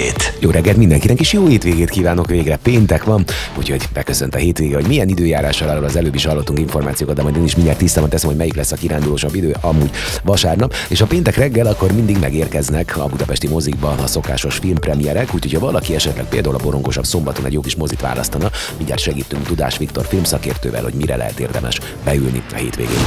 Update. Jó reggelt mindenkinek, és jó hétvégét kívánok végre. Péntek van, úgyhogy beköszönt a hétvége, hogy milyen időjárással arról az előbb is hallottunk információkat, de majd én is mindjárt tisztában teszem, hogy melyik lesz a kirándulósabb idő, amúgy vasárnap. És a péntek reggel akkor mindig megérkeznek a budapesti mozikba a szokásos filmpremierek, úgyhogy ha valaki esetleg például a borongosabb szombaton egy jó kis mozit választana, mindjárt segítünk Tudás Viktor filmszakértővel, hogy mire lehet érdemes beülni a hétvégén.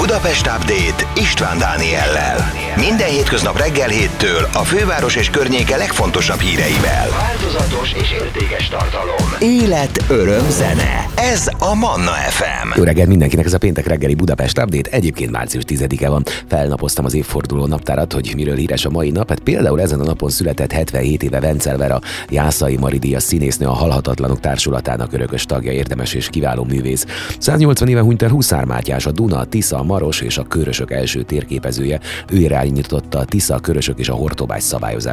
Budapest Update István Dániellel. Minden hétköznap reggel héttől a főváros és környéke legfontosabb híreivel. Változatos és értékes tartalom. Élet, öröm, zene. Ez a Manna FM. Jó reggelt mindenkinek, ez a péntek reggeli Budapest Update. Egyébként március 10-e van. Felnapoztam az évforduló naptárat, hogy miről híres a mai nap. Hát például ezen a napon született 77 éve Vencel Vera, Jászai Maridia színésznő, a Halhatatlanok Társulatának örökös tagja, érdemes és kiváló művész. 180 éve hunyt el Huszár Mátyás, a Duna, a Tisza, a Maros és a Körösök első térképezője. Ő irányította a Tisza, a Körösök és a Hortobágy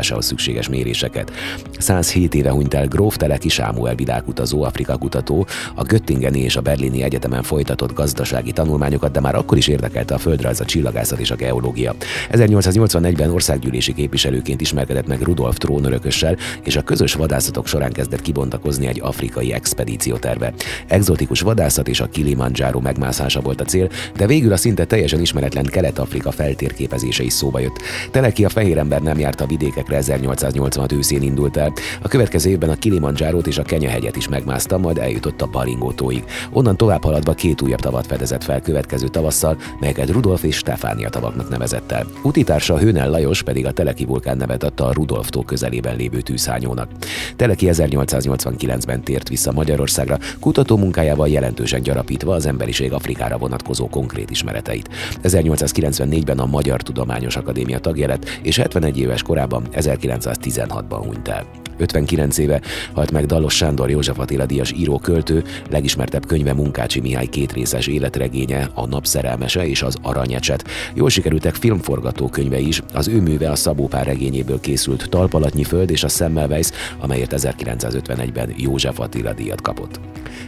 szabályozásához szükséges méréseket. 107 éve hunyt el Gróf Teleki Sámuel világutazó, Afrika kutató, a Göttingeni és a Berlini Egyetemen folytatott gazdasági tanulmányokat, de már akkor is érdekelte a földrajz, a csillagászat és a geológia. 1881-ben országgyűlési képviselőként ismerkedett meg Rudolf trónörökössel, és a közös vadászatok során kezdett kibontakozni egy afrikai expedíció terve. Exotikus vadászat és a Kilimanjaro megmászása volt a cél, de végül a szinte teljesen ismeretlen Kelet-Afrika feltérképezése is szóba jött. Teleki a fehér ember nem járt a vidékekre 1886 őszén indult el. A következő évben a Kilimanjárót és a Kenyahegyet is megmászta, majd eljutott a Baringótóig. Onnan tovább haladva két újabb tavat fedezett fel következő tavasszal, melyeket Rudolf és Stefánia tavaknak nevezett el. Utitársa Hőnel Lajos pedig a Teleki vulkán nevet adta a Rudolf tó közelében lévő tűzhányónak. Teleki 1889-ben tért vissza Magyarországra, kutató munkájával jelentősen gyarapítva az emberiség Afrikára vonatkozó konkrét ismereteit. 1894-ben a Magyar Tudományos Akadémia tagja lett, és 71 éves korában 1916-ban hunyt el. 59 éve halt meg Dallos Sándor József Attila Díjas író-költő, legismertebb könyve Munkácsi Mihály kétrészes életregénye, a napszerelmese és az aranyecset. Jól sikerültek filmforgatókönyve is, az ő műve a Szabó Pár regényéből készült Talpalatnyi föld és a Semmelweis, amelyért 1951-ben József Attila díjat kapott.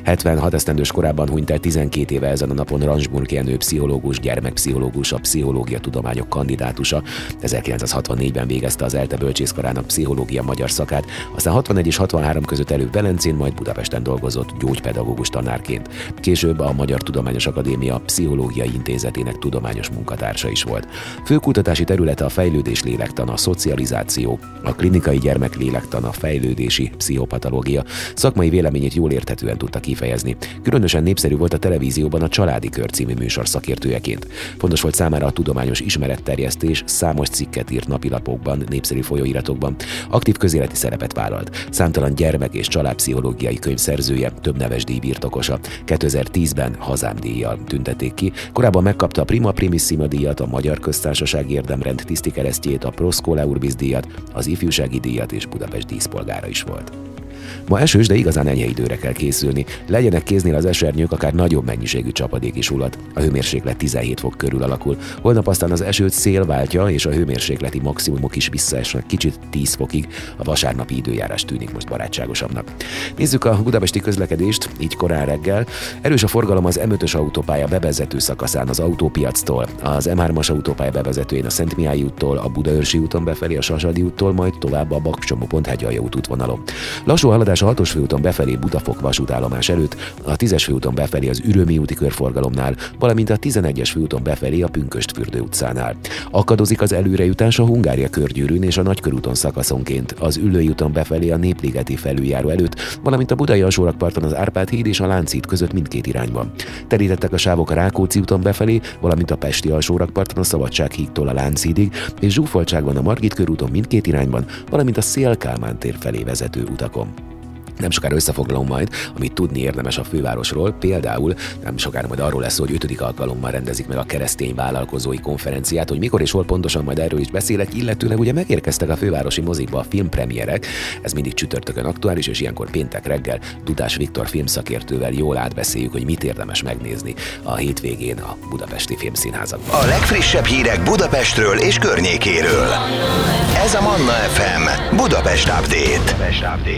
76 esztendős korában hunyt el 12 éve ezen a napon Ransburg Jenő pszichológus, gyermekpszichológus, a pszichológia tudományok kandidátusa. 1964-ben végezte az ELTE bölcsészkarának pszichológia magyar szakát, aztán 61 és 63 között előbb Velencén, majd Budapesten dolgozott gyógypedagógus tanárként. Később a Magyar Tudományos Akadémia Pszichológiai Intézetének tudományos munkatársa is volt. Főkutatási területe a fejlődés lélektan, a szocializáció, a klinikai gyermeklélektan, a fejlődési pszichopatológia. Szakmai véleményét jól érthetően tudta kifejezni. Különösen népszerű volt a televízióban a Családi Kör című műsor szakértőjeként. Fontos volt számára a tudományos ismeretterjesztés, számos cikket írt napilapokban, népszerű folyóiratokban. Aktív közéleti szerepet vállalt. Számtalan gyermek és családpszichológiai könyv szerzője, több neves díj birtokosa. 2010-ben hazám díjjal tüntették ki. Korábban megkapta a Prima Primissima díjat, a Magyar Köztársaság érdemrend tisztikeresztjét, a Proszkola Urbis díjat, az ifjúsági díjat és Budapest díszpolgára is volt. Ma esős, de igazán enyhe időre kell készülni. Legyenek kéznél az esernyők, akár nagyobb mennyiségű csapadék is ulat. A hőmérséklet 17 fok körül alakul. Holnap aztán az esőt szél váltja, és a hőmérsékleti maximumok is visszaesnek kicsit 10 fokig. A vasárnapi időjárás tűnik most barátságosabbnak. Nézzük a budapesti közlekedést, így korán reggel. Erős a forgalom az M5-ös autópálya bevezető szakaszán az autópiactól, az M3-as autópálya bevezetőjén a Szent Mihály úttól, a Budaörsi úton befelé a Sasadi úttól, majd tovább a Bakcsomó Hegyalja út útvonalon. Lassú haladás a 6-os főúton befelé Budafok vasútállomás előtt, a 10-es főúton befelé az Ürömi úti körforgalomnál, valamint a 11-es főúton befelé a Pünköstfürdő utcánál. Akadozik az előrejutás a Hungária körgyűrűn és a Nagykörúton szakaszonként, az Üllői úton befelé a Népligeti felüljáró előtt, valamint a Budai alsórakparton az Árpád híd és a Lánchíd között mindkét irányban. Terítettek a sávok a Rákóczi úton befelé, valamint a Pesti alsórakparton a Szabadság hídtól a Lánchídig, és zsúfoltság a Margit körúton mindkét irányban, valamint a Szél-Kálmán tér felé vezető utakon. Nem sokára összefoglalom majd, amit tudni érdemes a fővárosról, például nem sokára majd arról lesz, hogy ötödik alkalommal rendezik meg a keresztény vállalkozói konferenciát, hogy mikor és hol pontosan majd erről is beszélek, illetőleg ugye megérkeztek a fővárosi mozikba a filmpremierek, ez mindig csütörtökön aktuális, és ilyenkor péntek reggel Dudás Viktor filmszakértővel jól átbeszéljük, hogy mit érdemes megnézni a hétvégén a budapesti filmszínházakban. A legfrissebb hírek Budapestről és környékéről. Ez a Manna FM Budapest Update.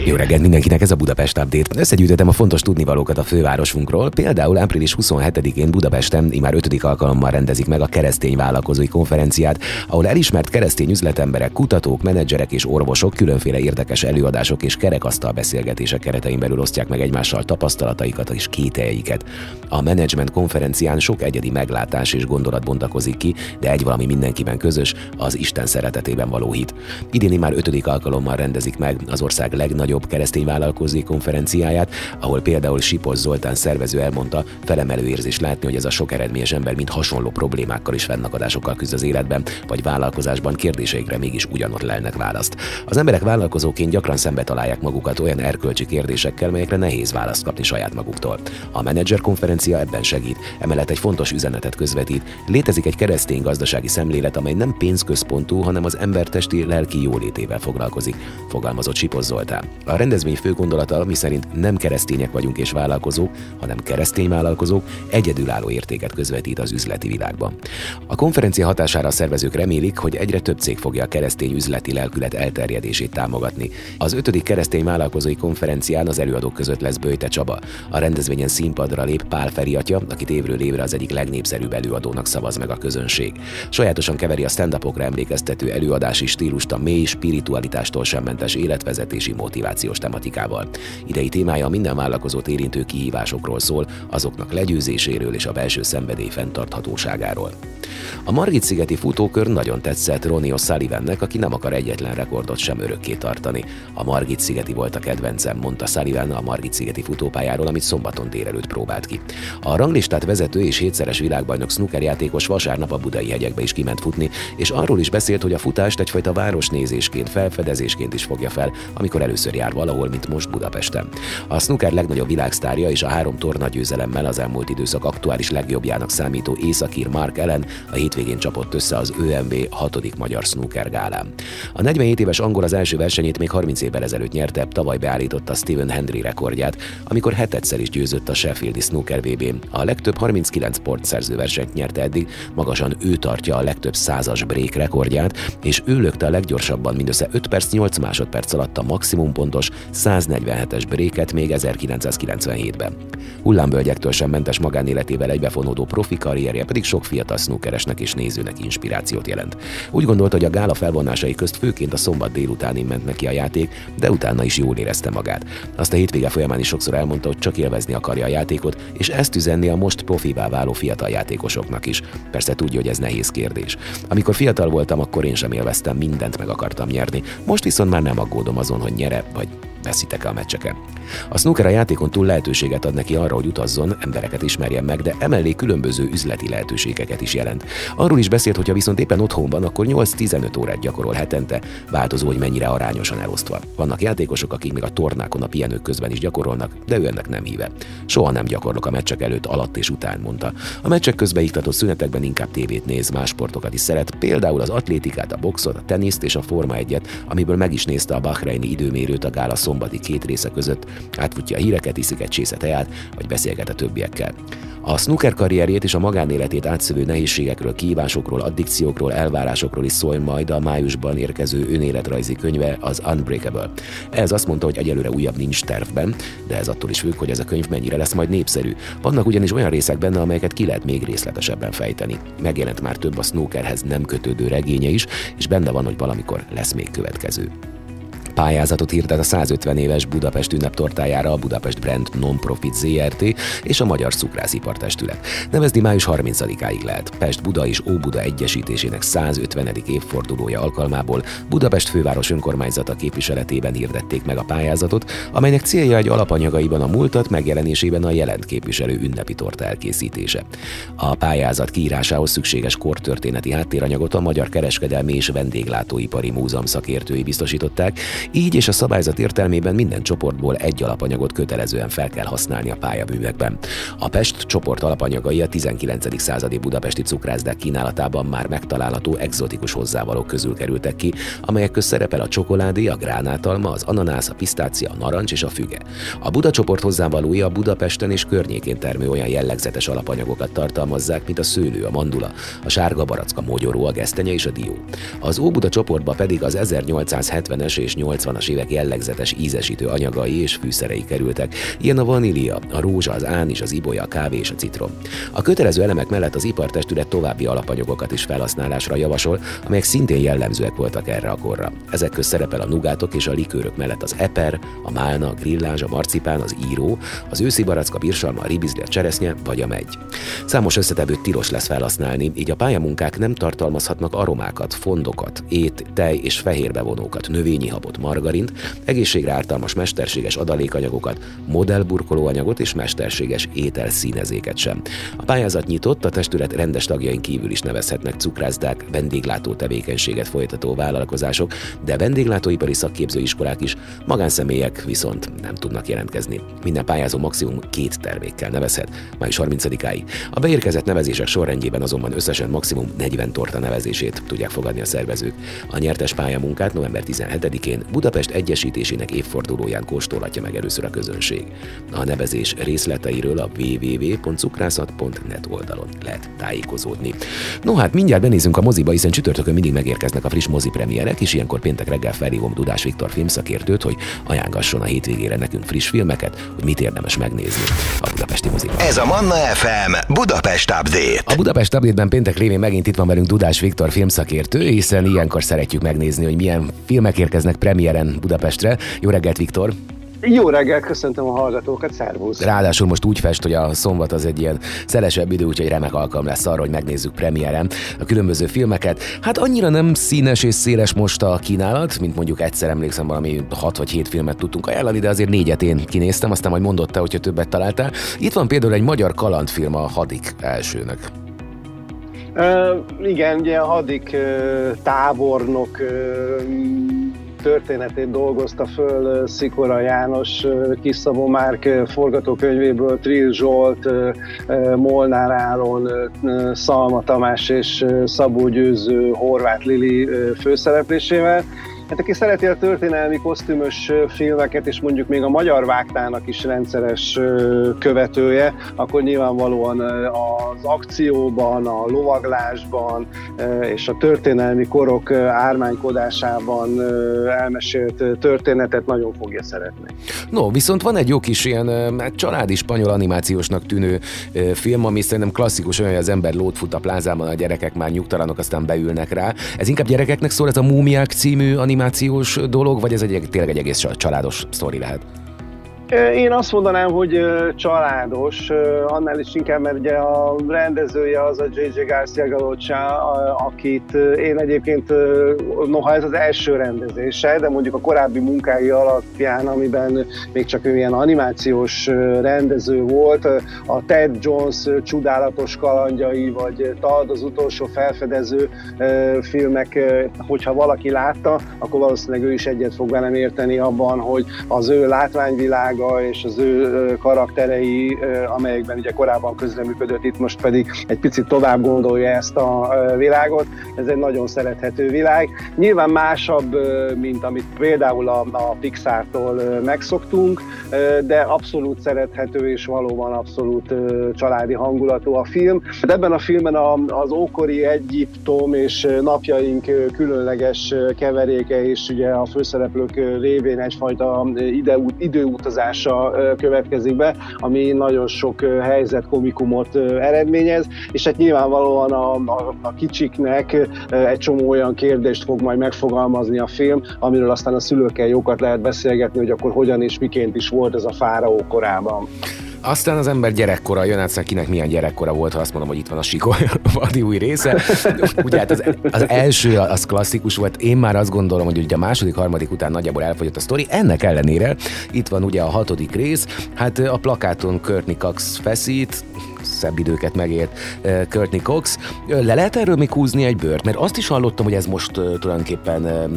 Jó reggelt mindenkinek, ez a Budapest Update. Összegyűjtöttem a fontos tudnivalókat a fővárosunkról. Például április 27-én Budapesten már ötödik alkalommal rendezik meg a keresztény vállalkozói konferenciát, ahol elismert keresztény üzletemberek, kutatók, menedzserek és orvosok különféle érdekes előadások és kerekasztal beszélgetések keretein belül osztják meg egymással tapasztalataikat és kételjeiket. A menedzsment konferencián sok egyedi meglátás és gondolat bontakozik ki, de egy valami mindenkiben közös, az Isten szeretetében való hit. Idén már ötödik alkalommal rendezik meg az ország legnagyobb keresztény vállalkozói konferenciáját, ahol például Sipos Zoltán szervező elmondta, felemelő érzés látni, hogy ez a sok eredményes ember mind hasonló problémákkal és fennakadásokkal küzd az életben, vagy vállalkozásban kérdéseikre mégis ugyanott lelnek választ. Az emberek vállalkozóként gyakran szembe találják magukat olyan erkölcsi kérdésekkel, melyekre nehéz választ kapni saját maguktól. A menedzser konferencia ebben segít, emellett egy fontos üzenetet közvetít. Létezik egy keresztény gazdasági szemlélet, amely nem pénzközpontú, hanem az ember testi lelki jólétével foglalkozik, fogalmazott Sipos Zoltán. A rendezvény fő gondolata, miszerint nem keresztények vagyunk és vállalkozók, hanem keresztény vállalkozók egyedülálló értéket közvetít az üzleti világban. A konferencia hatására a szervezők remélik, hogy egyre több cég fogja a keresztény üzleti lelkület elterjedését támogatni. Az ötödik keresztény vállalkozói konferencián az előadók között lesz Böjte Csaba. A rendezvényen színpadra lép Pál Feri atya, akit évről évre az egyik legnépszerűbb előadónak szavaz meg a közönség. Sajátosan keveri a stand emlékeztető előadási stílust a mély spiritualitástól sem mentes életvezetési motivációs tematikával. Idei témája minden vállalkozót érintő kihívásokról szól, azoknak legyőzéséről és a belső szenvedély fenntarthatóságáról. A Margit-szigeti futókör nagyon tetszett Ronnie O'Sullivannek, aki nem akar egyetlen rekordot sem örökké tartani. A Margit-szigeti volt a kedvencem, mondta Sullivan a Margit-szigeti futópályáról, amit szombaton délelőtt próbált ki. A ranglistát vezető és hétszeres világbajnok snookerjátékos vasárnap a budai hegyekbe is kiment futni, és arról is beszélt, hogy a futást egyfajta városnézésként, felfedezésként is fogja fel, amikor először jár valahol, mint most Budapesten. A snooker legnagyobb világsztárja és a három torna győzelemmel az elmúlt időszak aktuális legjobbjának számító északír Mark Ellen a hétvégén csapott össze az ÖMB 6. magyar snooker gálán. A 47 éves angol az első versenyét még 30 évvel ezelőtt nyerte, tavaly beállította Steven Hendry rekordját, amikor hetedszer is győzött a Sheffieldi snooker vb A legtöbb 39 szerző versenyt nyerte eddig, magasan ő tartja a legtöbb százas break rekordját, és ő lökte a leggyorsabban mindössze 5 perc 8 másodperc alatt a maximum pontos 147-es bréket még 1997-ben. Hullámvölgyektől sem mentes magánéletével egybefonódó profi karrierje pedig sok fiatal snookeresnek és nézőnek inspirációt jelent. Úgy gondolta, hogy a gála felvonásai közt főként a szombat délutáni ment neki a játék, de utána is jól érezte magát. Azt a hétvége folyamán is sokszor elmondta, hogy csak élvezni akarja a játékot, és ezt üzenni a most profivá váló fiatal játékosoknak is. Persze tudja, hogy ez nehéz kérdés. Amikor fiatal voltam, akkor én sem élveztem mindent meg akartam nyerni. Most viszont már nem aggódom azon, hogy nyere vagy veszítek a meccseken. A snooker a játékon túl lehetőséget ad neki arra, hogy utazzon, embereket ismerjen meg, de emellé különböző üzleti lehetőségeket is jelent. Arról is beszélt, hogy ha viszont éppen otthon van, akkor 8-15 órát gyakorol hetente, változó, hogy mennyire arányosan elosztva. Vannak játékosok, akik még a tornákon a pihenők közben is gyakorolnak, de ő ennek nem híve. Soha nem gyakorlok a meccsek előtt, alatt és után, mondta. A meccsek közben iktatott szünetekben inkább tévét néz, más sportokat is szeret, például az atlétikát, a boxot, a teniszt és a Forma 1 amiből meg is nézte a Bahreini időmérőt a gála szombati két része között, átfutja a híreket, iszik egy csésze teát, vagy beszélget a többiekkel. A snooker karrierjét és a magánéletét átszövő nehézségekről, kívásokról, addikciókról, elvárásokról is szól majd a májusban érkező önéletrajzi könyve, az Unbreakable. Ez azt mondta, hogy egyelőre újabb nincs tervben, de ez attól is függ, hogy ez a könyv mennyire lesz majd népszerű. Vannak ugyanis olyan részek benne, amelyeket ki lehet még részletesebben fejteni. Megjelent már több a snookerhez nem kötődő regénye is, és benne van, hogy valamikor lesz még következő. Pályázatot hirdet a 150 éves Budapest ünneptortájára a Budapest Brand Non-Profit ZRT és a Magyar Cukrászipar Testület. Nevezni május 30-áig lehet. Pest Buda és Óbuda egyesítésének 150. évfordulója alkalmából Budapest főváros önkormányzata képviseletében hirdették meg a pályázatot, amelynek célja egy alapanyagaiban a múltat megjelenésében a jelent képviselő ünnepi torta elkészítése. A pályázat kiírásához szükséges kortörténeti háttéranyagot a Magyar Kereskedelmi és Vendéglátóipari Múzeum szakértői biztosították, Így és a szabályzat értelmében minden csoportból egy alapanyagot kötelezően fel kell használni a pályaművekben. A Pest csoport alapanyagai a 19. századi budapesti cukrászdák kínálatában már megtalálható egzotikus hozzávalók közül kerültek ki, amelyek köz szerepel a csokoládé, a gránátalma, az ananász, a pisztácia, a narancs és a füge. A Buda csoport hozzávalója a Budapesten és környékén termő olyan jellegzetes alapanyagokat tartalmazzák, mint a szőlő, a mandula, a sárga baracka, mogyoró, a gesztenye és a dió. Az Óbuda csoportba pedig az 1870-es és 80-as évek jellegzetes ízesítő anyagai és fűszerei kerültek, ilyen a vanília, a rózsa, az ánis, az ibolya, a kávé és a citrom. A kötelező elemek mellett az ipartestület további alapanyagokat is felhasználásra javasol, amelyek szintén jellemzőek voltak erre a korra. Ezek köz szerepel a nugátok és a likőrök mellett az eper, a málna, a grillázs, a marcipán, az író, az őszi baracka, bírsalma, a ribizli, a cseresznye vagy a megy. Számos összetevőt tilos lesz felhasználni, így a pályamunkák nem tartalmazhatnak aromákat, fondokat, ét, tej és fehérbevonókat, növényi habot, margarint, egészségre ártalmas mesterséges adalékanyagokat, modellburkolóanyagot és mesterséges ételszínezéket sem. A pályázat nyitott, a testület rendes tagjain kívül is nevezhetnek cukrászdák, vendéglátó tevékenységet folytató vállalkozások, de vendéglátóipari szakképzőiskolák is, magánszemélyek viszont nem tudnak jelentkezni. Minden pályázó maximum két termékkel nevezhet, május 30-áig. A beérkezett nevezések sorrendjében azonban összesen maximum 40 torta nevezését tudják fogadni a szervezők. A nyertes pályamunkát november 17-én Budapest Egyesítésének évfordulóján kóstolhatja meg először a közönség. A nevezés részleteiről a www.cukrászat.net oldalon lehet tájékozódni. No hát mindjárt benézünk a moziba, hiszen csütörtökön mindig megérkeznek a friss mozi premierek, és ilyenkor péntek reggel felhívom Dudás Viktor filmszakértőt, hogy ajánlgasson a hétvégére nekünk friss filmeket, hogy mit érdemes megnézni a budapesti moziban. Ez a Manna FM Budapest Update. A Budapest Update-ben péntek révén megint itt van velünk Dudás Viktor filmszakértő, hiszen ilyenkor szeretjük megnézni, hogy milyen filmek érkeznek premiéren Budapestre. Jó reggelt, Viktor! Jó reggelt, köszöntöm a hallgatókat, szervusz! Ráadásul most úgy fest, hogy a szombat az egy ilyen szelesebb idő, úgyhogy remek alkalom lesz arra, hogy megnézzük premiéren a különböző filmeket. Hát annyira nem színes és széles most a kínálat, mint mondjuk egyszer emlékszem valami 6 vagy 7 filmet tudtunk ajánlani, de azért négyet én kinéztem, aztán majd mondott te, hogyha többet találtál. Itt van például egy magyar kalandfilm a Hadik elsőnek. Uh, igen, ugye a Hadik uh, tábornok uh, történetét dolgozta föl Szikora János, Kiszabó Márk forgatókönyvéből, Trill Zsolt, Molnár Áron, Szalma Tamás és Szabó Győző, Horváth Lili főszereplésével. Hát aki szereti a történelmi kosztümös filmeket, és mondjuk még a magyar vágtának is rendszeres követője, akkor nyilvánvalóan az akcióban, a lovaglásban és a történelmi korok ármánykodásában elmesélt történetet nagyon fogja szeretni. No, viszont van egy jó kis ilyen hát családi spanyol animációsnak tűnő film, ami szerintem klasszikus, olyan, hogy az ember lót a plázában, a gyerekek már nyugtalanok, aztán beülnek rá. Ez inkább gyerekeknek szól, ez a Múmiák című animáció animációs dolog, vagy ez egy, tényleg egy egész családos sztori lehet? Én azt mondanám, hogy családos, annál is inkább, mert ugye a rendezője az a J.J. Garcia Galocha, akit én egyébként, noha ez az első rendezése, de mondjuk a korábbi munkái alapján, amiben még csak ilyen animációs rendező volt, a Ted Jones csodálatos kalandjai, vagy Tad az utolsó felfedező filmek, hogyha valaki látta, akkor valószínűleg ő is egyet fog velem érteni abban, hogy az ő látványvilág világa és az ő karakterei, amelyekben ugye korábban közreműködött, itt most pedig egy picit tovább gondolja ezt a világot. Ez egy nagyon szerethető világ. Nyilván másabb, mint amit például a, a Pixar-tól megszoktunk, de abszolút szerethető és valóban abszolút családi hangulatú a film. De ebben a filmben az ókori Egyiptom és napjaink különleges keveréke és ugye a főszereplők révén egyfajta időutazás hatása következik be, ami nagyon sok helyzet komikumot eredményez, és hát nyilvánvalóan a, a, a kicsiknek egy csomó olyan kérdést fog majd megfogalmazni a film, amiről aztán a szülőkkel jókat lehet beszélgetni, hogy akkor hogyan és miként is volt ez a fáraó korában. Aztán az ember gyerekkora jön, hát kinek milyen gyerekkora volt, ha azt mondom, hogy itt van a Sikoly vadi új része. Ugye hát az, az, első az klasszikus volt, én már azt gondolom, hogy ugye a második, harmadik után nagyjából elfogyott a sztori. Ennek ellenére itt van ugye a hatodik rész, hát a plakáton Courtney Cox feszít, szebb időket megért Courtney Cox. Le lehet erről még húzni egy bört? Mert azt is hallottam, hogy ez most tulajdonképpen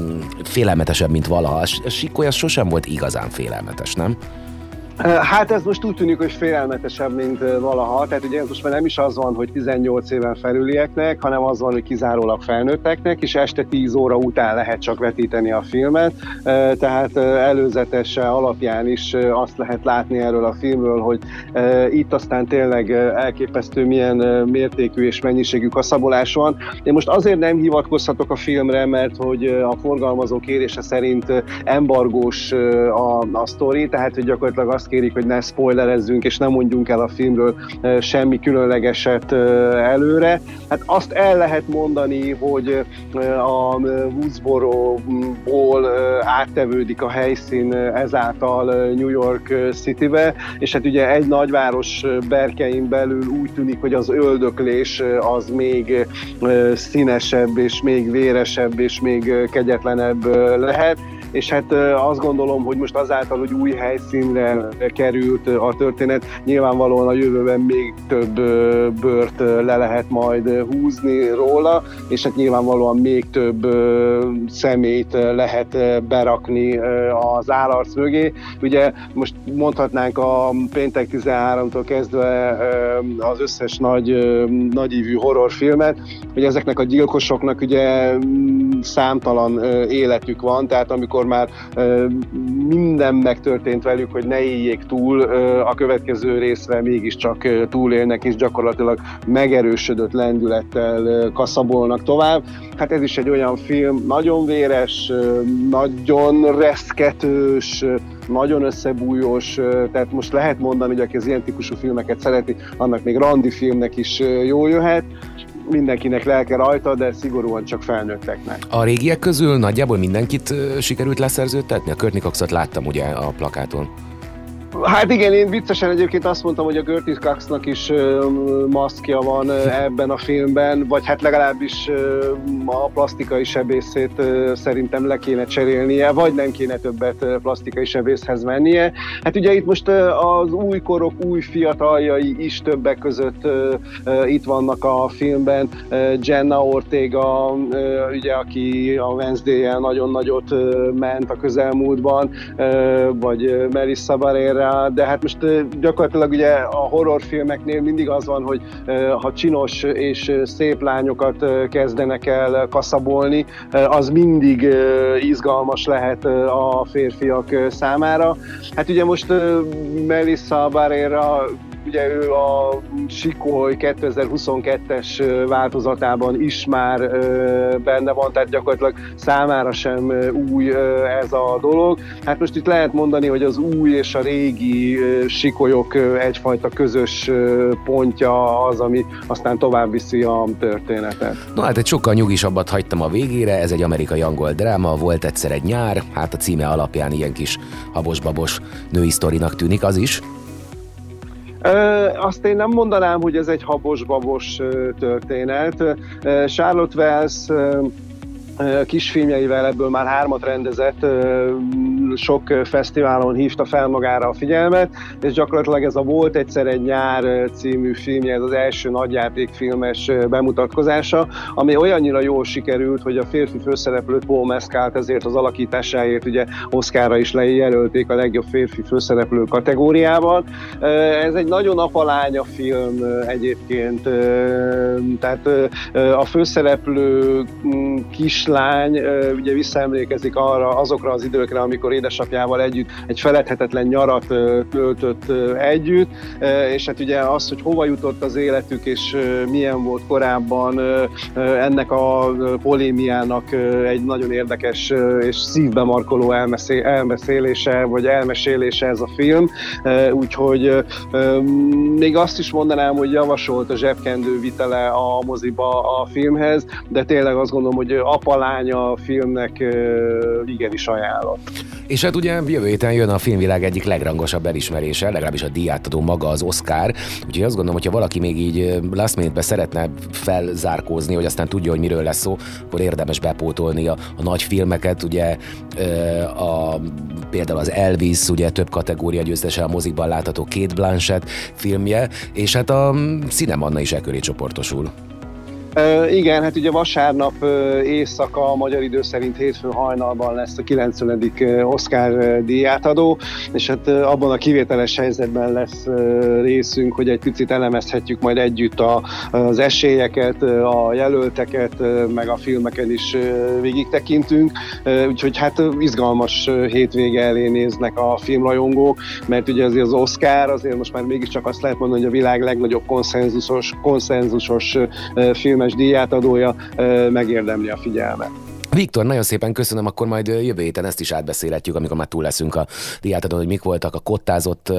félelmetesebb, mint valaha. A Sikoly az sosem volt igazán félelmetes, nem? Hát ez most úgy tűnik, hogy félelmetesebb, mint valaha. Tehát ugye most már nem is az van, hogy 18 éven felülieknek, hanem az van, hogy kizárólag felnőtteknek, és este 10 óra után lehet csak vetíteni a filmet. Tehát előzetes alapján is azt lehet látni erről a filmről, hogy itt aztán tényleg elképesztő milyen mértékű és mennyiségű kaszabolás van. Én most azért nem hivatkozhatok a filmre, mert hogy a forgalmazó kérése szerint embargós a, a sztori, tehát hogy gyakorlatilag azt kérik, hogy ne spoilerezzünk, és nem mondjunk el a filmről semmi különlegeset előre. Hát azt el lehet mondani, hogy a Woodsboro-ból áttevődik a helyszín ezáltal New York Citybe, és hát ugye egy nagyváros berkein belül úgy tűnik, hogy az öldöklés az még színesebb, és még véresebb, és még kegyetlenebb lehet és hát azt gondolom, hogy most azáltal, hogy új helyszínre került a történet, nyilvánvalóan a jövőben még több bört le lehet majd húzni róla, és hát nyilvánvalóan még több szemét lehet berakni az állarc mögé. Ugye most mondhatnánk a péntek 13-tól kezdve az összes nagy, nagyívű horrorfilmet, hogy ezeknek a gyilkosoknak ugye számtalan életük van, tehát amikor amikor már minden megtörtént velük, hogy ne éljék túl, a következő részre mégiscsak túlélnek, és gyakorlatilag megerősödött lendülettel kaszabolnak tovább. Hát ez is egy olyan film, nagyon véres, nagyon reszketős, nagyon összebújós, tehát most lehet mondani, hogy aki az ilyen típusú filmeket szereti, annak még randi filmnek is jó jöhet mindenkinek lelke rajta, de szigorúan csak felnőtteknek. A régiek közül nagyjából mindenkit sikerült leszerződtetni? A Courtney láttam ugye a plakáton. Hát igen, én viccesen egyébként azt mondtam, hogy a Curtis Coxnak is maszkja van ebben a filmben, vagy hát legalábbis a plastikai sebészét szerintem le kéne cserélnie, vagy nem kéne többet plastikai sebészhez mennie. Hát ugye itt most az új korok, új fiataljai is többek között itt vannak a filmben. Jenna Ortega, ugye, aki a Wednesday-el nagyon nagyot ment a közelmúltban, vagy Melissa Barrera, de hát most gyakorlatilag ugye a horrorfilmeknél mindig az van, hogy ha csinos és szép lányokat kezdenek el kaszabolni, az mindig izgalmas lehet a férfiak számára. Hát ugye most Melissa Barrera ugye ő a Sikoly 2022-es változatában is már benne van, tehát gyakorlatilag számára sem új ez a dolog. Hát most itt lehet mondani, hogy az új és a régi Sikolyok egyfajta közös pontja az, ami aztán tovább viszi a történetet. No hát egy sokkal nyugisabbat hagytam a végére, ez egy amerikai angol dráma, volt egyszer egy nyár, hát a címe alapján ilyen kis habos-babos női sztorinak tűnik az is. Ö, azt én nem mondanám, hogy ez egy habos-babos történet. Charlotte Wells kisfilmjeivel ebből már hármat rendezett, sok fesztiválon hívta fel magára a figyelmet, és gyakorlatilag ez a Volt egyszer egy nyár című filmje, ez az első nagyjátékfilmes bemutatkozása, ami olyannyira jól sikerült, hogy a férfi főszereplőt Paul Mescalt ezért az alakításáért ugye Oscarra is lejelölték a legjobb férfi főszereplő kategóriában. Ez egy nagyon apalánya film egyébként, tehát a főszereplő kis kislány ugye visszaemlékezik arra, azokra az időkre, amikor édesapjával együtt egy feledhetetlen nyarat töltött együtt, és hát ugye az, hogy hova jutott az életük, és milyen volt korábban ennek a polémiának egy nagyon érdekes és szívbe markoló elmeszélése, vagy elmesélése ez a film, úgyhogy még azt is mondanám, hogy javasolt a zsebkendő vitele a moziba a filmhez, de tényleg azt gondolom, hogy apa apalánya a filmnek igenis ajánlott. És hát ugye jövő héten jön a filmvilág egyik legrangosabb elismerése, legalábbis a díjátadó maga az Oscar, úgyhogy azt gondolom, hogyha valaki még így last minute szeretne felzárkózni, hogy aztán tudja, hogy miről lesz szó, akkor érdemes bepótolni a, a nagy filmeket, ugye a, például az Elvis, ugye több kategória győztese a mozikban látható Kate Blanchett filmje, és hát a Cinemanna is e köré csoportosul. Igen, hát ugye vasárnap éjszaka magyar idő szerint hétfő hajnalban lesz a 90. Oscar díjátadó, és hát abban a kivételes helyzetben lesz részünk, hogy egy picit elemezhetjük majd együtt a, az esélyeket, a jelölteket, meg a filmeken is végig tekintünk, úgyhogy hát izgalmas hétvége elé néznek a filmrajongók, mert ugye azért az Oscar azért most már mégiscsak azt lehet mondani, hogy a világ legnagyobb konszenzusos, konszenzusos film filmes díjátadója megérdemli a figyelmet. Viktor, nagyon szépen köszönöm, akkor majd jövő héten ezt is átbeszélhetjük, amikor már túl leszünk a diátadon, hogy mik voltak a kottázott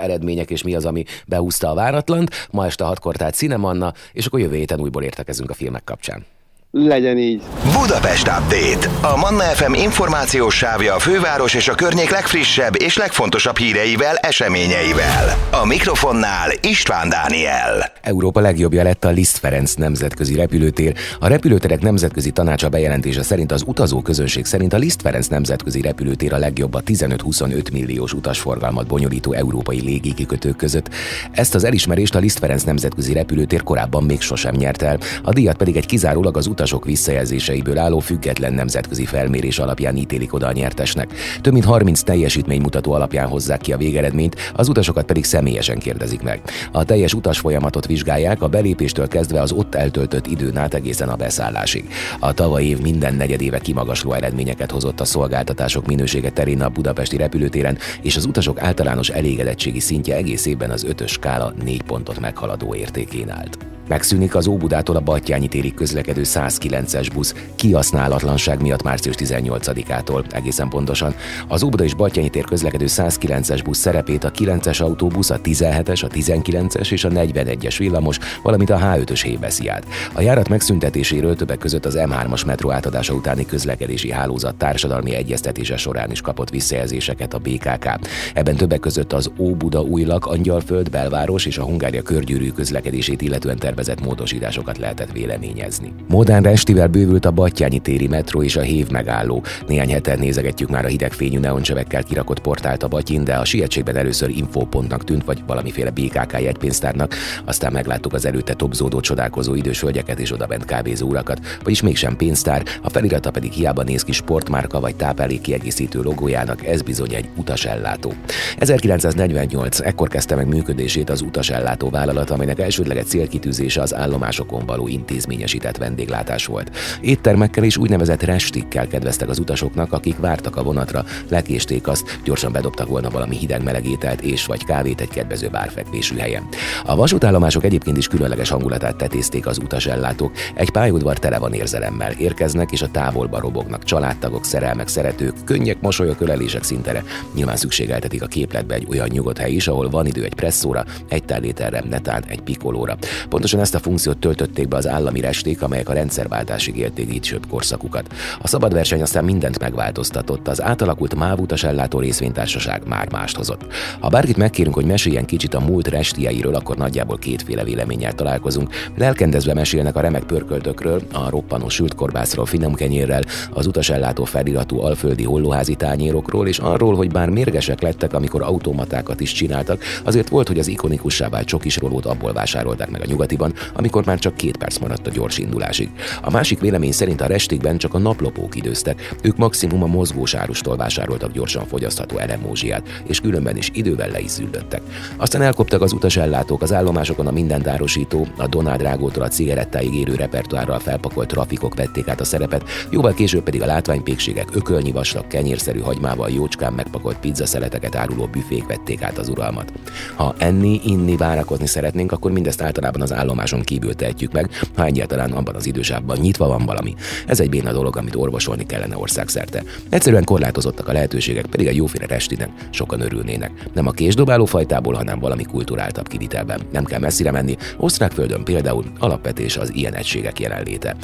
eredmények, és mi az, ami behúzta a váratlant. Ma este hatkor tehát Cinemanna, és akkor jövő héten újból értekezünk a filmek kapcsán. Legyen így. Budapest Update. A Manna FM információs sávja a főváros és a környék legfrissebb és legfontosabb híreivel, eseményeivel. A mikrofonnál István Dániel. Európa legjobbja lett a Liszt Ferenc nemzetközi repülőtér. A repülőterek nemzetközi tanácsa bejelentése szerint az utazó közönség szerint a Liszt Ferenc nemzetközi repülőtér a legjobb a 15-25 milliós utasforgalmat bonyolító európai légikikötők között. Ezt az elismerést a Liszt Ferenc nemzetközi repülőtér korábban még sosem nyert el. A díjat pedig egy kizárólag az utasok visszajelzéseiből álló független nemzetközi felmérés alapján ítélik oda a nyertesnek. Több mint 30 teljesítménymutató alapján hozzák ki a végeredményt, az utasokat pedig személyesen kérdezik meg. A teljes utas folyamatot vizsgálják, a belépéstől kezdve az ott eltöltött időn át egészen a beszállásig. A tavaly év minden negyedéve kimagasló eredményeket hozott a szolgáltatások minősége terén a budapesti repülőtéren, és az utasok általános elégedettségi szintje egész évben az ötös skála négy pontot meghaladó értékén állt. Megszűnik az Óbudától a Battyányi térig közlekedő 109-es busz kihasználatlanság miatt március 18-ától egészen pontosan. Az Óbuda és Battyányi tér közlekedő 109-es busz szerepét a 9-es autóbusz, a 17-es, a 19-es és a 41-es villamos, valamint a H5-ös hév veszi át. A járat megszüntetéséről többek között az M3-as metró átadása utáni közlekedési hálózat társadalmi egyeztetése során is kapott visszajelzéseket a BKK. Ebben többek között az Óbuda újlak, Angyalföld, belváros és a Hungária körgyűrű közlekedését illetően tervezett tervezett módosításokat lehetett véleményezni. Modern estivel bővült a Battyányi téri metró és a Hév megálló. Néhány heten nézegetjük már a hidegfényű neoncsövekkel kirakott portált a Batyin, de a sietségben először infopontnak tűnt, vagy valamiféle BKK jegypénztárnak, aztán megláttuk az előtte topzódó csodálkozó idős hölgyeket és odabent kávézó urakat, vagyis mégsem pénztár, a felirata pedig hiába néz ki sportmárka vagy táplálék kiegészítő logójának, ez bizony egy utasellátó. 1948 ekkor kezdte meg működését az utasellátó vállalat, amelynek elsődleges célkitűzés és az állomásokon való intézményesített vendéglátás volt. Éttermekkel és úgynevezett restikkel kedveztek az utasoknak, akik vártak a vonatra, lekésték azt, gyorsan bedobtak volna valami hideg meleg és vagy kávét egy kedvező bárfekvésű helyen. A vasútállomások egyébként is különleges hangulatát tetézték az utasellátók. Egy pályaudvar tele van érzelemmel. Érkeznek és a távolba robognak családtagok, szerelmek, szeretők, könnyek, mosolyok, ölelések szintere. Nyilván szükségeltetik a képletbe egy olyan nyugodt hely is, ahol van idő egy presszóra, egy telléterre, netán egy pikolóra. Pontosan ezt a funkciót töltötték be az állami resték, amelyek a rendszerváltásig élték így korszakukat. A szabad verseny aztán mindent megváltoztatott, az átalakult MÁV utas ellátó részvénytársaság már mást hozott. Ha bárkit megkérünk, hogy meséljen kicsit a múlt restieiről, akkor nagyjából kétféle véleménnyel találkozunk. Lelkendezve mesélnek a remek pörköltökről, a roppanó sült korbászról, finom kenyérrel, az utasellátó feliratú alföldi hollóházi tányérokról, és arról, hogy bár mérgesek lettek, amikor automatákat is csináltak, azért volt, hogy az ikonikussá vált csokisrolót abból vásárolták meg a nyugatiban, pillanatban, amikor már csak két perc maradt a gyors indulásig. A másik vélemény szerint a restikben csak a naplopók időztek, ők maximum a mozgós árustól vásároltak gyorsan fogyasztható elemózsiát, és különben is idővel le is züldöttek. Aztán elkoptak az utasellátók az állomásokon a mindent árosító, a Donádrágótól a cigarettáig érő repertoárral felpakolt trafikok vették át a szerepet, jóval később pedig a látványpékségek ökölnyi vastag kenyérszerű hagymával jócskán megpakolt pizzaszeleteket áruló büfék vették át az uralmat. Ha enni, inni, várakozni szeretnénk, akkor mindezt általában az állomás állomáson kívül tehetjük meg, ha egyáltalán abban az idősávban nyitva van valami. Ez egy béna dolog, amit orvosolni kellene országszerte. Egyszerűen korlátozottak a lehetőségek, pedig a jóféle restiden sokan örülnének. Nem a késdobáló fajtából, hanem valami kulturáltabb kivitelben. Nem kell messzire menni, osztrák földön például alapvetés az ilyen egységek jelenléte.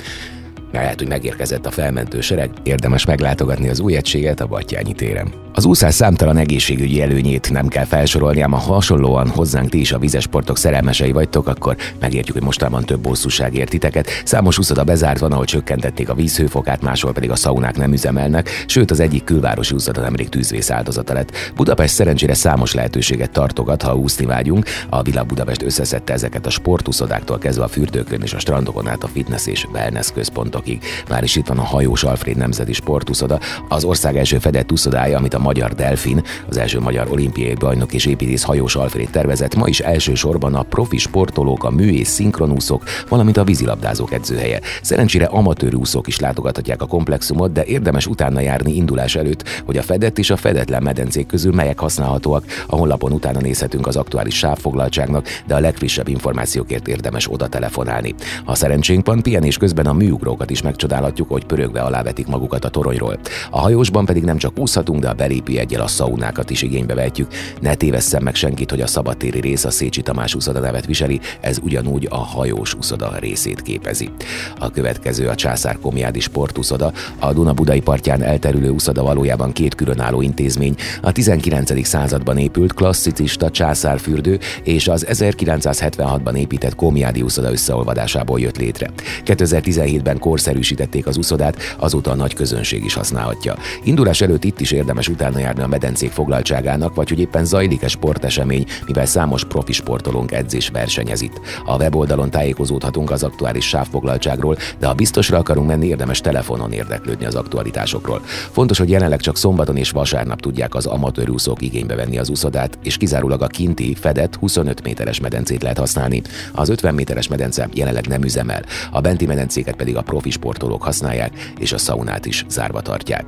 Lehet, hogy megérkezett a felmentő sereg, érdemes meglátogatni az új egységet a Battyányi téren. Az úszás számtalan egészségügyi előnyét nem kell felsorolni, ám ha hasonlóan hozzánk ti is a vízesportok szerelmesei vagytok, akkor megértjük, hogy mostában több bosszúság értiteket. Számos úszoda bezárt van, ahol csökkentették a vízhőfokát, máshol pedig a szaunák nem üzemelnek, sőt az egyik külvárosi úszoda nemrég tűzvész áldozata lett. Budapest szerencsére számos lehetőséget tartogat, ha úszni vágyunk. A Villa Budapest összeszedte ezeket a sportuszodáktól kezdve a fürdőkön és a strandokon át a fitness és wellness központokig. Már is itt van a hajós Alfred Nemzeti Sportuszoda, az ország első fedett úszodája, amit a magyar Delfin, az első magyar olimpiai bajnok és építész hajós Alfred tervezett, ma is elsősorban a profi sportolók, a mű és szinkronúszók, valamint a vízilabdázók edzőhelye. Szerencsére amatőr úszók is látogathatják a komplexumot, de érdemes utána járni indulás előtt, hogy a fedett és a fedetlen medencék közül melyek használhatóak. A honlapon utána nézhetünk az aktuális sávfoglaltságnak, de a legfrissebb információkért érdemes oda telefonálni. Ha szerencsénk van, pihenés közben a műugrókat is megcsodálhatjuk, hogy pörögve alávetik magukat a toronyról. A hajósban pedig nem csak úszhatunk, de a belépi egyel a szaunákat is igénybe vetjük. Ne tévesszem meg senkit, hogy a szabadtéri rész a Szécsi Tamás úszoda nevet viseli, ez ugyanúgy a hajós úszoda részét képezi. A következő a Császár Komjádi sportuszoda, a Duna budai partján elterülő úszoda valójában két különálló intézmény. A 19. században épült klasszicista császárfürdő és az 1976-ban épített Komjádi úszoda összeolvadásából jött létre. 2017-ben korszerűsítették az úszodát, azóta a nagy közönség is használhatja. Indulás előtt itt is érdemes utána járni a medencék foglaltságának, vagy hogy éppen zajlik-e sportesemény, mivel számos profi sportolónk edzés versenyez itt. A weboldalon tájékozódhatunk az aktuális sávfoglaltságról, de ha biztosra akarunk menni, érdemes telefonon érdeklődni az aktualitásokról. Fontos, hogy jelenleg csak szombaton és vasárnap tudják az amatőrúszók igénybe venni az úszodát, és kizárólag a kinti, fedett 25 méteres medencét lehet használni. Az 50 méteres medence jelenleg nem üzemel, a benti medencéket pedig a profi sportolók használják, és a szaunát is zárva tartják.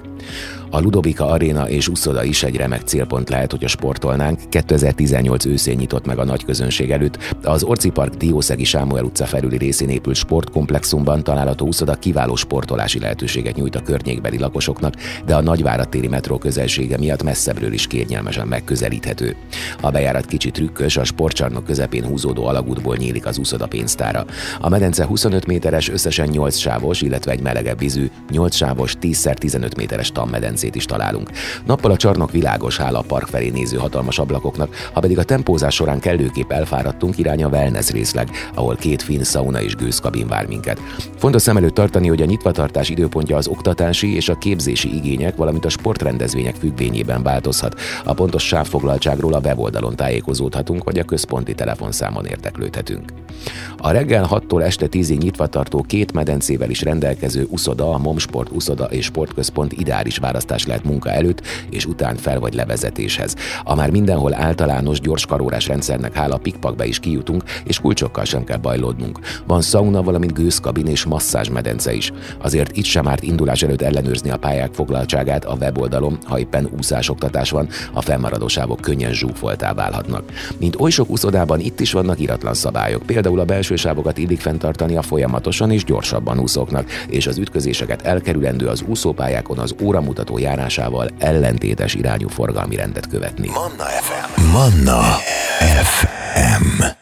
A Ludovika Arena és Uszoda is egy remek célpont lehet, hogy a sportolnánk. 2018 őszén nyitott meg a nagy közönség előtt. Az Orci Park Diószegi Sámuel utca felüli részén épült sportkomplexumban található Uszoda kiváló sportolási lehetőséget nyújt a környékbeli lakosoknak, de a Nagyvárad téri metró közelsége miatt messzebbről is kérnyelmesen megközelíthető. A bejárat kicsit trükkös, a sportcsarnok közepén húzódó alagútból nyílik az Uszoda pénztára. A medence 25 méteres, összesen 8 sávos, illetve egy melegebb vízű, 8 sávos, 10x15 méteres tammedence medencét is találunk. Nappal a csarnok világos, hála a park felé néző hatalmas ablakoknak, ha pedig a tempózás során kellőképp elfáradtunk, irány a wellness részleg, ahol két finn sauna és gőzkabin vár minket. Fontos szem előtt tartani, hogy a nyitvatartás időpontja az oktatási és a képzési igények, valamint a sportrendezvények függvényében változhat. A pontos sávfoglaltságról a weboldalon tájékozódhatunk, vagy a központi telefonszámon érteklődhetünk. A reggel 6-tól este 10-ig nyitva tartó két medencével is rendelkező uszoda, a Momsport uszoda és sportközpont ideális választás választás lehet munka előtt és után fel vagy levezetéshez. A már mindenhol általános gyors karórás rendszernek hála pikpakbe is kijutunk, és kulcsokkal sem kell bajlódnunk. Van sauna, valamint gőzkabin és masszázsmedence is. Azért itt sem árt indulás előtt ellenőrizni a pályák foglaltságát a weboldalon, ha éppen úszásoktatás van, a fennmaradó sávok könnyen zsúfoltá válhatnak. Mint oly sok úszodában itt is vannak iratlan szabályok, például a belső sávokat illik fenntartani a folyamatosan és gyorsabban úszóknak, és az ütközéseket elkerülendő az úszópályákon az óramutató járásával ellentétes irányú forgalmi rendet követni. Manna FM. Manna FM.